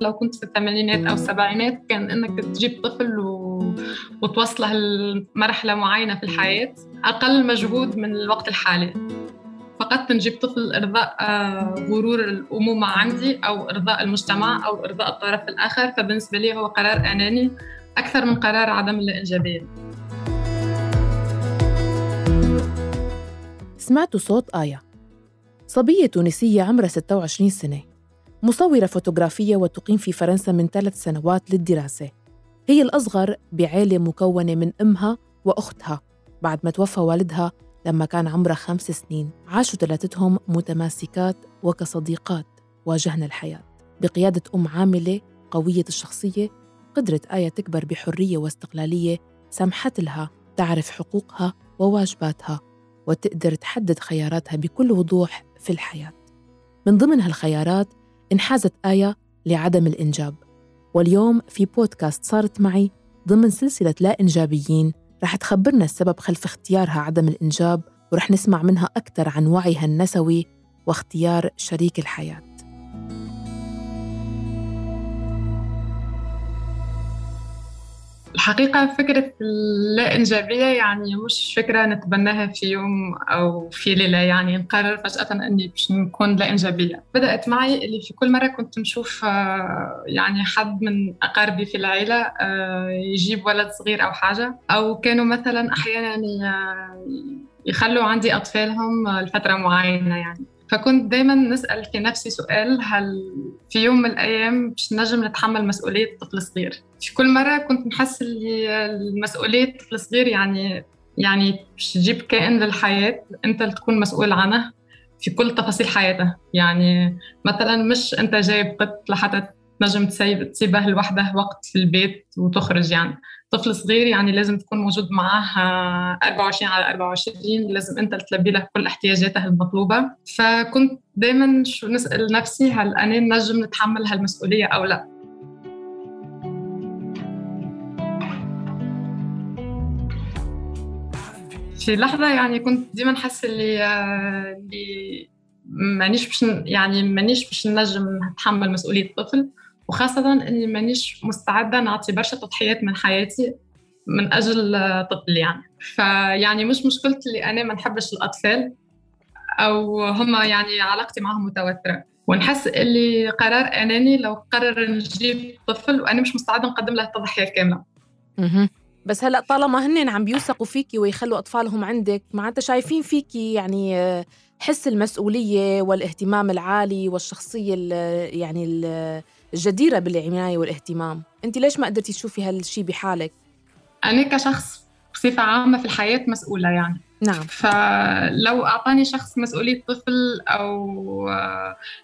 لو كنت في الثمانينات أو السبعينات كان إنك تجيب طفل و... وتوصله لمرحلة معينة في الحياة أقل مجهود من الوقت الحالي. فقدت نجيب طفل إرضاء آه، غرور الأمومة عندي أو إرضاء المجتمع أو إرضاء الطرف الآخر. فبالنسبة لي هو قرار أناني أكثر من قرار عدم الإنجابية. سمعتوا صوت آية. صبية تونسية عمرها 26 سنة. مصورة فوتوغرافية وتقيم في فرنسا من ثلاث سنوات للدراسة. هي الأصغر بعائلة مكونة من أمها وأختها. بعد ما توفى والدها لما كان عمرها خمس سنين عاشوا ثلاثتهم متماسكات وكصديقات واجهنا الحياة. بقيادة أم عاملة قوية الشخصية قدرت آية تكبر بحرية واستقلالية سمحت لها تعرف حقوقها وواجباتها وتقدر تحدد خياراتها بكل وضوح في الحياة. من ضمن هالخيارات انحازت آية لعدم الإنجاب. واليوم في بودكاست صارت معي ضمن سلسلة لا إنجابيين رح تخبرنا السبب خلف اختيارها عدم الإنجاب ورح نسمع منها أكثر عن وعيها النسوي واختيار شريك الحياة. الحقيقة فكرة اللا إنجابية يعني مش فكرة نتبناها في يوم أو في ليلة. يعني نقرر فجأة أني باش نكون لا إنجابية. بدأت معي اللي في كل مرة كنت نشوف آه، يعني حد من أقاربي في العيلة آه، يجيب ولد صغير أو حاجة. أو كانوا مثلا أحيانا يخلوا عندي أطفالهم لفترة معينة يعني. فكنت دايما نسأل في نفسي سؤال هل في يوم من الأيام باش نجم نتحمل مسؤولية طفل صغير؟ في كل مرة كنت نحس اللي المسؤولية طفل صغير يعني يعني باش تجيب كائن للحياة أنت اللي تكون مسؤول عنه في كل تفاصيل حياته يعني مثلا مش أنت جايب قط لحتى تنجم تسيبه لوحده وقت في البيت وتخرج يعني. طفل صغير يعني لازم تكون موجود معاه 24 على 24 لازم أنت تلبي له كل احتياجاته المطلوبة. فكنت دائما شو نسأل نفسي هل أنا نجم نتحمل هالمسؤولية أو لا؟ في لحظة يعني كنت ديما نحس اللي اللي مانيش باش يعني مانيش باش نجم نتحمل مسؤولية الطفل. وخاصة إني مانيش مستعدة نعطي برشا تضحيات من حياتي من أجل طفل يعني. فيعني مش مشكلتي اللي أنا ما نحبش الأطفال أو هم يعني علاقتي معهم متوترة ونحس اللي قرار أناني لو قرر نجيب طفل وأنا مش مستعدة نقدم له التضحية الكاملة بس هلا طالما هن عم بيوثقوا فيكي ويخلوا أطفالهم عندك معناتها شايفين فيكي يعني حس المسؤولية والاهتمام العالي والشخصية ال يعني ال الجديرة بالعناية والاهتمام أنت ليش ما قدرتي تشوفي هالشي بحالك؟ أنا كشخص بصفة عامة في الحياة مسؤولة يعني نعم. فلو أعطاني شخص مسؤولية طفل أو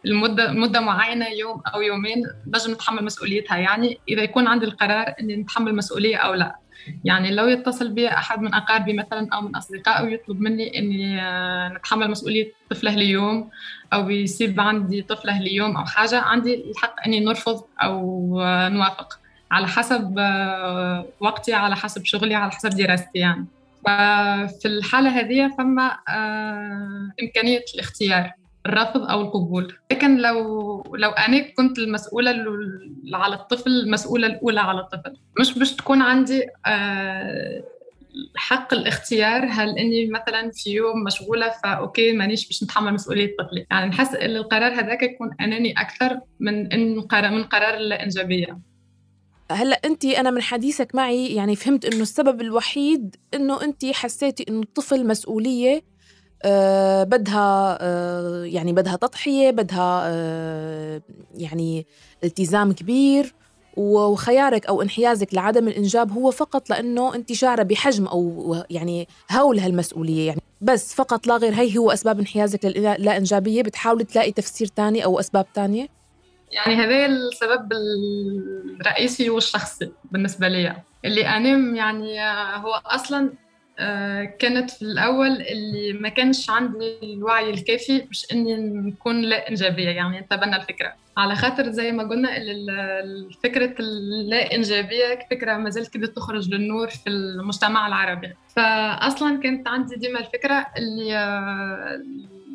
المدة مدة معينة يوم أو يومين لازم نتحمل مسؤوليتها. يعني إذا يكون عندي القرار إني نتحمل مسؤولية أو لا. يعني لو يتصل بي أحد من أقاربي مثلا أو من أصدقائي ويطلب مني إني نتحمل مسؤولية طفله ليوم أو يسيب عندي طفله ليوم أو حاجة عندي الحق إني نرفض أو نوافق. على حسب وقتي على حسب شغلي على حسب دراستي يعني. ففي الحالة هذه فما آه، إمكانية الاختيار الرفض أو القبول. لكن لو لو أنا كنت المسؤولة على الطفل المسؤولة الأولى على الطفل مش باش تكون عندي آه، حق الاختيار هل إني مثلا في يوم مشغولة ف okay مانيش باش نتحمل مسؤولية طفلي. يعني نحس إن القرار هذاك يكون اناني أكثر من من قرار الإنجابية. هلأ أنت أنا من حديثك معي يعني فهمت إنه السبب الوحيد إنه أنت حسيتي إنه الطفل مسؤولية آه بدها آه يعني بدها تضحية بدها آه يعني التزام كبير وخيارك أو انحيازك لعدم الإنجاب هو فقط لأنه أنت شعرة بحجم أو يعني هول هالمسؤولية. يعني بس فقط لا غير هي هو أسباب انحيازك للا انجابيه بتحاولي تلاقي تفسير ثاني أو أسباب ثانية يعني هذا السبب الرئيسي والشخصي بالنسبة لي اللي أنا يعني هو أصلا آه، كانت في الأول اللي ما كانش عندي الوعي الكافي باش إني نكون لا إنجابية. يعني نتبنى الفكرة. على خاطر زي ما قلنا فكرة اللا إنجابية فكرة ما زالت كده تخرج للنور في المجتمع العربي. فأصلا كانت عندي ديما الفكرة اللي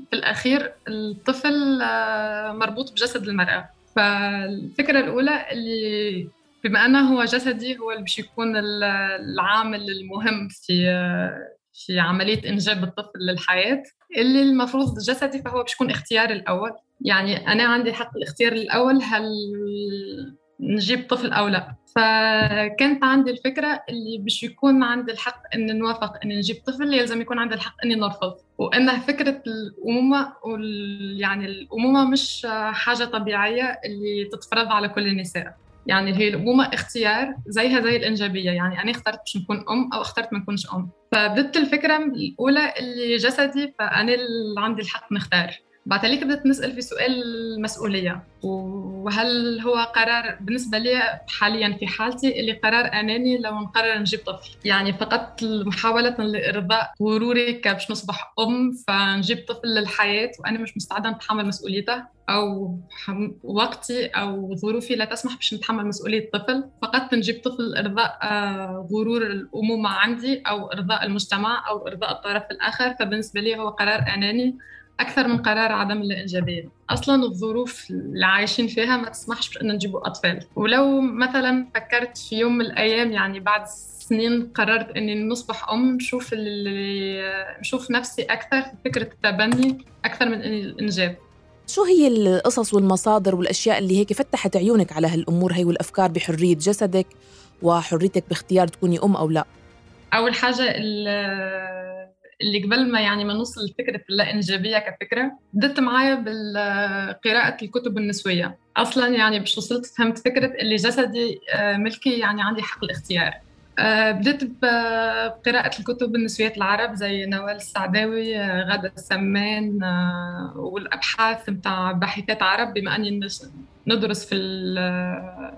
في الأخير الطفل آه، مربوط بجسد المرأة. فالفكرة الأولى اللي بما أنه هو جسدي هو اللي باش يكون العامل المهم في في عملية إنجاب الطفل للحياة. اللي المفروض جسدي فهو باش يكون اختياري الأول. يعني أنا عندي حق الاختيار الأول هل نجيب طفل أو لا. فكانت عندي الفكرة اللي باش يكون عندي الحق إن نوافق إن نجيب طفل يلزم يكون عندي الحق إني نرفض. وإنها فكرة الأمومة يعني الأمومة مش حاجة طبيعية اللي تتفرض على كل النساء. يعني هي الأمومة اختيار زيها زي الإنجابية. يعني أنا اخترت باش نكون أم أو اخترت ما نكونش أم. فبدت الفكرة الأولى اللي جسدي فأنا اللي عندي الحق نختار. بعد هيك بدأت نسأل في سؤال المسؤولية وهل هو قرار بالنسبة لي حاليا في حالتي اللي قرار أناني لو نقرر نجيب طفل. يعني فقط محاولة لإرضاء غروري كباش نصبح أم فنجيب طفل للحياة وأنا مش مستعدة نتحمل مسؤوليته أو وقتي أو ظروفي لا تسمح باش نتحمل مسؤولية طفل. فقط نجيب طفل إرضاء آه، غرور الأمومة عندي أو إرضاء المجتمع أو إرضاء الطرف الآخر. فبالنسبة لي هو قرار أناني أكثر من قرار عدم الإنجابية. أصلا الظروف اللي عايشين فيها ما تسمحش بأن نجيبوا أطفال. ولو مثلا فكرت في يوم من الأيام يعني بعد سنين قررت إني نصبح أم نشوف اللي نشوف نفسي أكثر في فكرة التبني أكثر من الإنجاب. شو هي القصص والمصادر والأشياء اللي هيك فتحت عيونك على هالأمور؟ هي والأفكار بحرية جسدك وحريتك باختيار تكوني أم أو لا؟ أول حاجة اللي قبل ما يعني ما نوصل لفكرة اللا انجابيه كفكرة بدت معايا بقراءه الكتب النسوية. أصلا يعني باش وصلت فهمت فكرة اللي جسدي آه، ملكي يعني عندي حق الاختيار. آه، بديت بقراءة الكتب النسويات العرب زي نوال السعداوي آه، غادة السمان والأبحاث متاع باحثات عرب بما أني ندرس في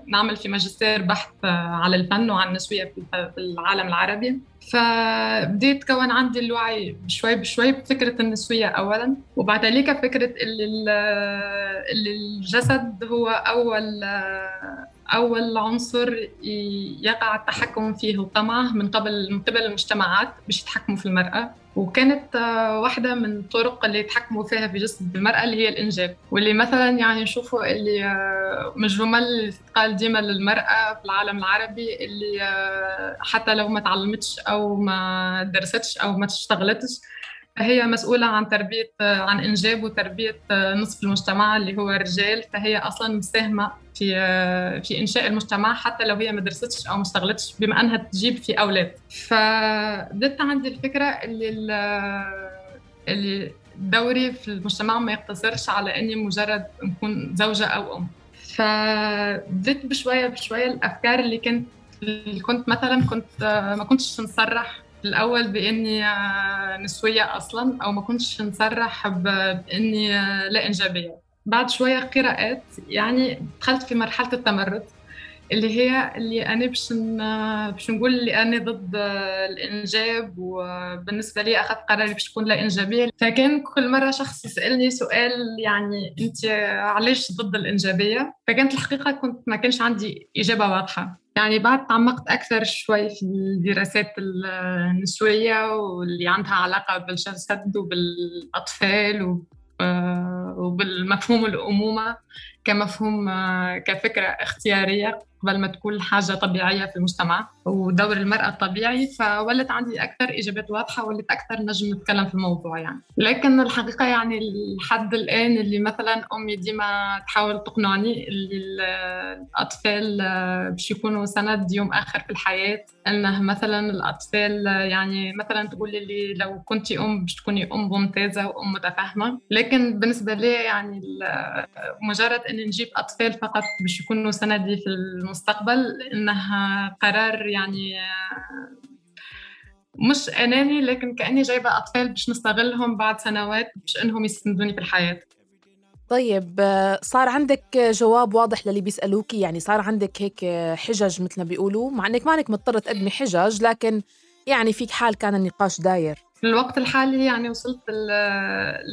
نعمل في ماجستير بحث على الفن وعن النسوية في العالم العربي. فبديت كون عندي الوعي شوي بشوي بفكرة النسوية أولا وبعد ذلك فكرة اللي الجسد هو أول أول عنصر يقع التحكم فيه وطمعه من قبل من قبل المجتمعات باش يتحكموا في المرأة. وكانت آه، واحدة من الطرق اللي يتحكموا فيها في جسد المرأة اللي هي الإنجاب. واللي مثلا يعني نشوفوا اللي آه، من الجمل اللي ديما للمرأة في العالم العربي اللي آه، حتى لو ما تعلمتش أو ما درستش أو ما اشتغلتش هي مسؤولة عن تربية عن إنجاب وتربية نصف المجتمع اللي هو الرجال فهي أصلا مساهمة في في إنشاء المجتمع حتى لو هي ما درستش أو ما اشتغلتش بما أنها تجيب في أولاد. فبدت عندي الفكرة اللي اللي دوري في المجتمع ما يقتصرش على إني مجرد نكون زوجة أو أم. فبدت بشوية بشوية الأفكار اللي كنت اللي كنت مثلا كنت ما كنتش نصرح الأول بإني آه، نسوية أصلا أو ما كنتش نصرح بإني آه، لا إنجابية. بعد شوية قراءات يعني دخلت في مرحلة التمرد. اللي هي اللي أنا باش باش نقول اللي أنا ضد الإنجاب وبالنسبة لي أخذت قراري باش تكون لا إنجابية. فكان كل مرة شخص يسألني سؤال يعني أنت علاش ضد الإنجابية؟ فكانت الحقيقة كنت ما كانش عندي إجابة واضحة. يعني بعد تعمقت أكثر شوي في الدراسات النسوية واللي عندها علاقة بالجسد وبالأطفال وبالمفهوم الأمومة. كمفهوم كفكرة اختيارية قبل ما تكون حاجة طبيعية في المجتمع ودور المرأة الطبيعي فولت عندي أكثر إجابات واضحة ولت أكثر نجم نتكلم في الموضوع يعني. لكن الحقيقة يعني لحد الآن اللي مثلا أمي ديما تحاول تقنعني اللي الأطفال باش يكونوا سند يوم آخر في الحياة أنه مثلا الأطفال يعني مثلا تقول لي لو كنتي أم باش تكوني أم ممتازة وأم متفاهمة. لكن بالنسبة لي يعني مجرد أني نجيب أطفال فقط باش يكونوا سندي في المستقبل انها قرار يعني مش أناني لكن كأني جايبة أطفال باش نستغلهم بعد سنوات باش إنهم يسندوني في الحياة. طيب صار عندك جواب واضح للي بيسألوكي؟ يعني صار عندك هيك حجج مثل ما بيقولوا؟ مع إنك ما انك مضطرة تقدمي حجج لكن يعني فيك حال كان النقاش داير. في الوقت الحالي يعني وصلت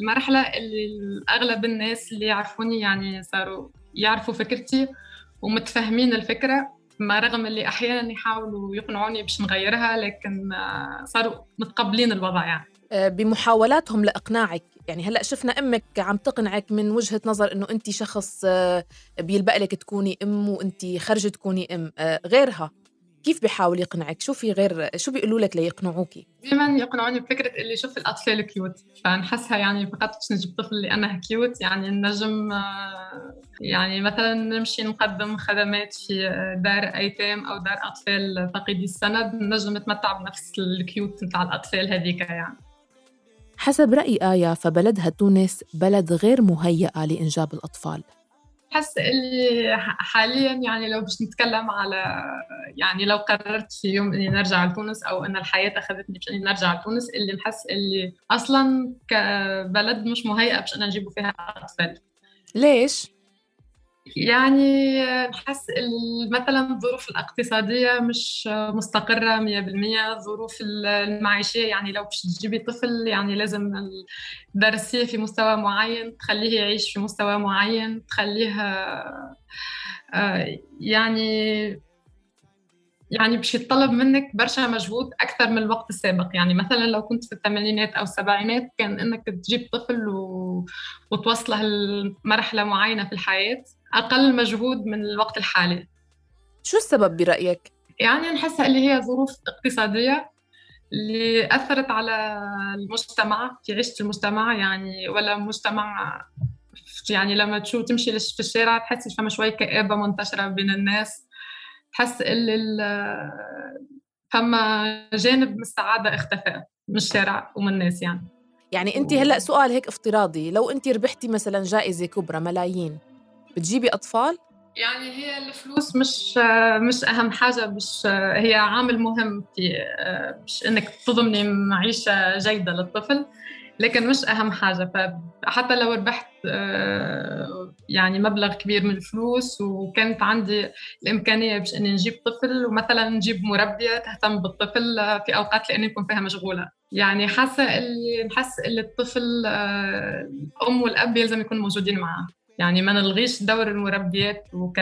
المرحلة اللي أغلب الناس اللي يعرفوني يعني صاروا يعرفوا فكرتي ومتفاهمين الفكرة ما رغم اللي أحيانا يحاولوا يقنعوني باش نغيرها لكن آه، صاروا متقبلين الوضع يعني. آه، بمحاولاتهم لإقناعك يعني هلأ شفنا أمك عم تقنعك من وجهة نظر إنه انت شخص آه، بيلبق لك تكوني أم وانت خرجت تكوني أم غيرها. كيف بيحاول يقنعك؟ شو في غير شو بيقولوا لك ليقنعوكي؟ دائما يقنعوني بفكرة اللي شوف الأطفال cute فنحسها يعني فقط باش نجيب طفل لأنه cute يعني النجم آه، يعني مثلا نمشي نقدم خدمات في دار أيتام أو دار أطفال فاقدي السند نجم نتمتع بنفس ال cute نتاع الأطفال هذيك يعني. حسب رأي آية فبلدها تونس بلد غير مهيأ لإنجاب الأطفال. نحس اللي حاليا يعني لو باش نتكلم على يعني لو قررت في يوم إني نرجع لتونس أو إن الحياة اخذتني باش إني نرجع لتونس اللي نحس اللي أصلا كبلد مش مهيئه باش أنا نجيبوا فيها أطفال ليش؟ يعني نحس مثلا الظروف الاقتصادية مش مستقرة 100% الظروف المعيشية يعني لو باش تجيبي طفل يعني لازم تدرسيه في مستوى معين تخليه يعيش في مستوى معين تخليها آه، يعني يعني باش يتطلب منك برشا مجهود أكثر من الوقت السابق. يعني مثلا لو كنت في الثمانينات أو السبعينات كان إنك تجيب طفل و... وتوصله لمرحلة معينة في الحياة أقل مجهود من الوقت الحالي. شو السبب برأيك؟ يعني نحسها اللي هي ظروف اقتصادية اللي أثرت على المجتمع في عيشة المجتمع. يعني ولا مجتمع يعني لما تشوف تمشي في الشارع تحسي فما شوي كآبة منتشرة بين الناس. تحس اللي فما جانب من السعادة اختفى من الشارع ومن الناس يعني. يعني انت هلأ سؤال هيك افتراضي لو انت ربحتي مثلا جائزة كبرى ملايين بتجيبي أطفال؟ يعني هي الفلوس مش مش أهم حاجة مش هي عامل مهم في مش إنك تضمني معيشة جيدة للطفل. لكن مش أهم حاجة. فحتى لو ربحت آه، يعني مبلغ كبير من الفلوس وكانت عندي الإمكانية باش إني نجيب طفل ومثلا نجيب مربية تهتم بالطفل في أوقات لأني نكون فيها مشغولة. يعني حاسة اللي نحس اللي الطفل آه، الام والأب يلزم يكونوا موجودين معاه. يعني ما نلغيش دور المربيات وك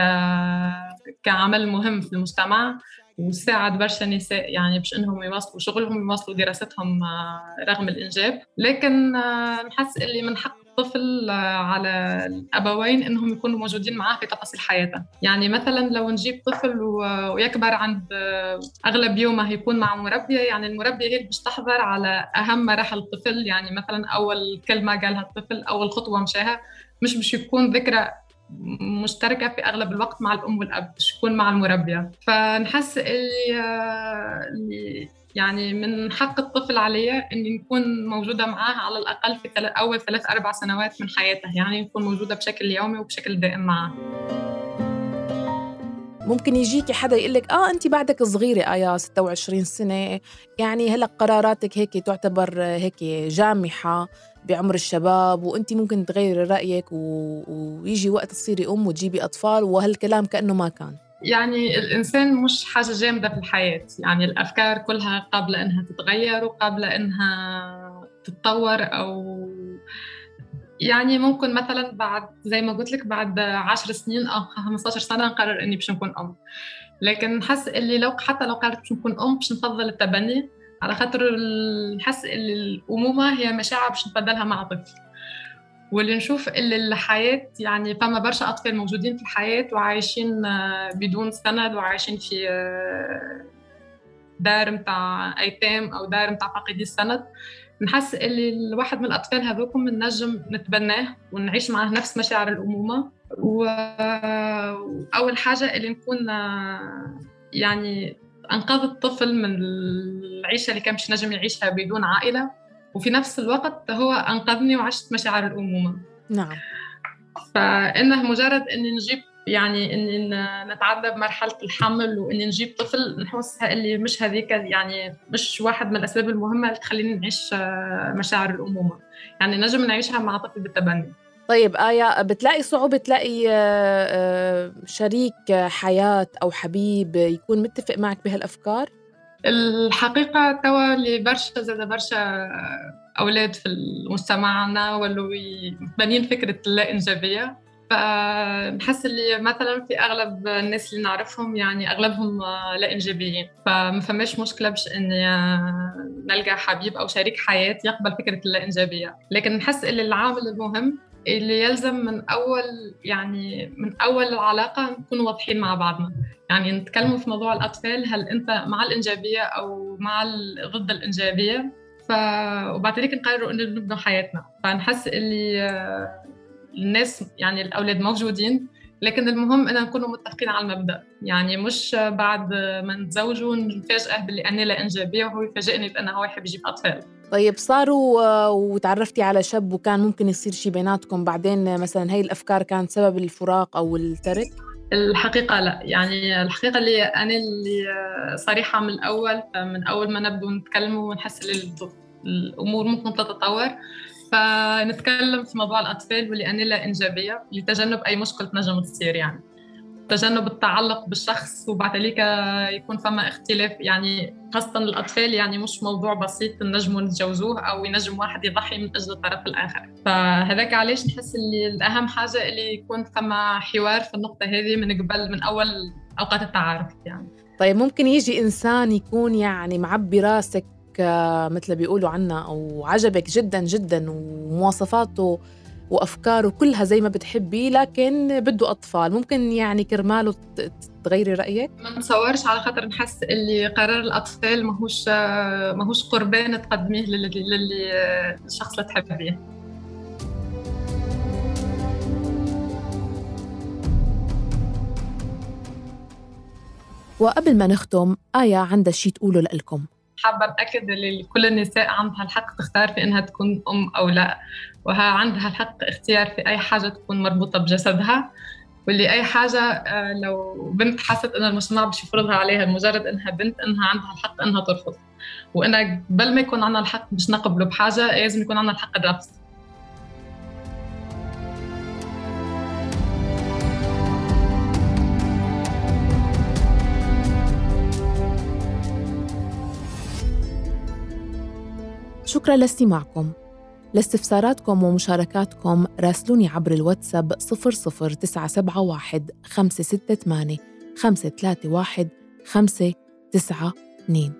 كعمل مهم في المجتمع. وساعد برشا نساء يعني باش إنهم يواصلوا شغلهم يواصلوا دراستهم آه، رغم الإنجاب. لكن آه، نحس اللي من حق الطفل آه، على الأبوين إنهم يكونوا موجودين معاه في تفاصيل حياته. يعني مثلا لو نجيب طفل ويكبر عند أغلب يومه يكون مع مربيه يعني المربيه هي باش تحضر على أهم مراحل الطفل. يعني مثلا أول كلمة قالها الطفل أول خطوة مشاها مش باش يكون ذكرى مشتركة في أغلب الوقت مع الأم والأب باش يكون مع المربية. فنحس اللي, يعني من حق الطفل عليا اني نكون موجودة معاه على الأقل في أول ثلاث أربع سنوات من حياته يعني نكون موجودة بشكل يومي وبشكل دائم معاه. ممكن يجيكي حدا يقول لك آه انت بعدك صغيرة ايا 26 سنة. يعني هلأ قراراتك هيك تعتبر هيك جامحة. بعمر الشباب وانت ممكن تغيري رأيك و... ويجي وقت تصيري أم وتجيبي أطفال وهالكلام كأنه ما كان. يعني الإنسان مش حاجة جامدة في الحياة. يعني الأفكار كلها قابلة إنها تتغير وقابلة إنها تتطور أو يعني ممكن مثلا بعد زي ما قلت لك بعد 10 سنين أو 15 سنة نقرر إني باش نكون أم. لكن نحس اللي لو حتى لو قررت نكون أم باش نفضل التبني. على خاطر نحس الأمومة هي مشاعر باش نبدلها مع طفل. واللي نشوف اللي الحياة يعني فما برشا أطفال موجودين في الحياة وعايشين آه، بدون سند وعايشين في آه، دار متاع أيتام أو دار متاع فاقدي السند. نحس اللي الواحد من الأطفال هذوكم نجم نتبناه ونعيش معاه نفس مشاعر الأمومة. وأول حاجة اللي نكون آه، يعني انقذ الطفل من العيشة اللي كان مش نجم يعيشها بدون عائلة. وفي نفس الوقت هو أنقذني وعشت مشاعر الأمومة. نعم. فإنه مجرد إني نجيب يعني إني نتعدى بمرحله الحمل وإني نجيب طفل نحسها اللي مش هذيك يعني مش واحد من الأسباب المهمة اللي تخليني نعيش مشاعر الأمومة. يعني نجم نعيشها مع طفل بالتبني. طيب آية بتلاقي صعوبة تلاقي آه، آه، شريك حياة أو حبيب يكون متفق معك بهالأفكار؟ الحقيقة توا اللي برشا زاد برشا أولاد في مجتمعنا ولو متبنين فكرة اللا إنجابية. فنحس اللي مثلا في أغلب الناس اللي نعرفهم يعني أغلبهم لا إنجابيين. فما فماش مشكلة باش اني نلقى حبيب أو شريك حياة يقبل فكرة اللا إنجابية. لكن نحس إن العامل المهم اللي يلزم من أول يعني من أول العلاقة نكون واضحين مع بعضنا. يعني نتكلموا في موضوع الأطفال هل أنت مع الإنجابية أو مع ضد الإنجابية؟ ف وبعد ذلك نقرروا انه نبنوا حياتنا. فنحس اللي الناس يعني الأولاد موجودين. لكن المهم ان نكونوا متفقين على المبدأ. يعني مش بعد ما نتزوجوا نفاجئه باللي أنا لا انجابيه وهو يفاجئني بأنه هو يحب يجيب أطفال. طيب صاروا آه، وتعرفتي على شاب وكان ممكن يصير شيء بيناتكم بعدين مثلا هي الأفكار كانت سبب الفراق أو الترك؟ الحقيقة لا. يعني الحقيقة اللي أنا اللي صريحة من الأول من أول ما نبدو نتكلم ونحس الأمور ممكن تتطور. فنتكلم في موضوع الأطفال واللي لا إنجابية لتجنب أي مشكله تنجم تصير يعني. تجنب التعلق بالشخص وبعد ذلك يكون فما اختلاف يعني خاصة الأطفال يعني مش موضوع بسيط نجموا نتجوزوه أو ينجم واحد يضحي من أجل الطرف الآخر. فهذاك علاش نحس اللي الأهم حاجة اللي يكون فما حوار في النقطة هذه من قبل من أول أوقات التعارف يعني. طيب ممكن يجي إنسان يكون يعني معبي راسك مثل بيقولوا عنا أو عجبك جدا جدا ومواصفاته وأفكاره كلها زي ما بتحبي لكن بده أطفال. ممكن يعني كرماله تغيري رأيك؟ ما نتصورش على خاطر نحس اللي قرار الأطفال ماهوش ماهوش قربان تقدميه للي الشخص اللي تحبيه. وقبل ما نختم آية عندها شيء تقوله لكم حابة نأكد لكل النساء عندها الحق تختار في إنها تكون أم أو لا وها عندها الحق اختيار في أي حاجة تكون مربوطة بجسدها واللي أي حاجة آه، لو بنت حست إن المجتمع باش يفرضها عليها لمجرد إنها بنت إنها عندها الحق إنها ترفض. وإن قبل ما يكون عندنا الحق باش نقبله بحاجة لازم يكون عندنا الحق الرفض. شكرا لاستماعكم. لاستفساراتكم ومشاركاتكم راسلوني عبر الواتساب 00971 568 531 592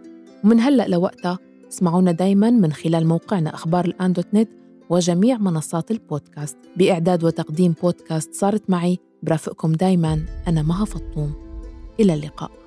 ومن هلأ لوقتها اسمعونا دايما من خلال موقعنا أخبار الآن دوت نت وجميع منصات البودكاست. بإعداد وتقديم بودكاست صارت معي برافقكم دايما أنا مها فطوم. إلى اللقاء.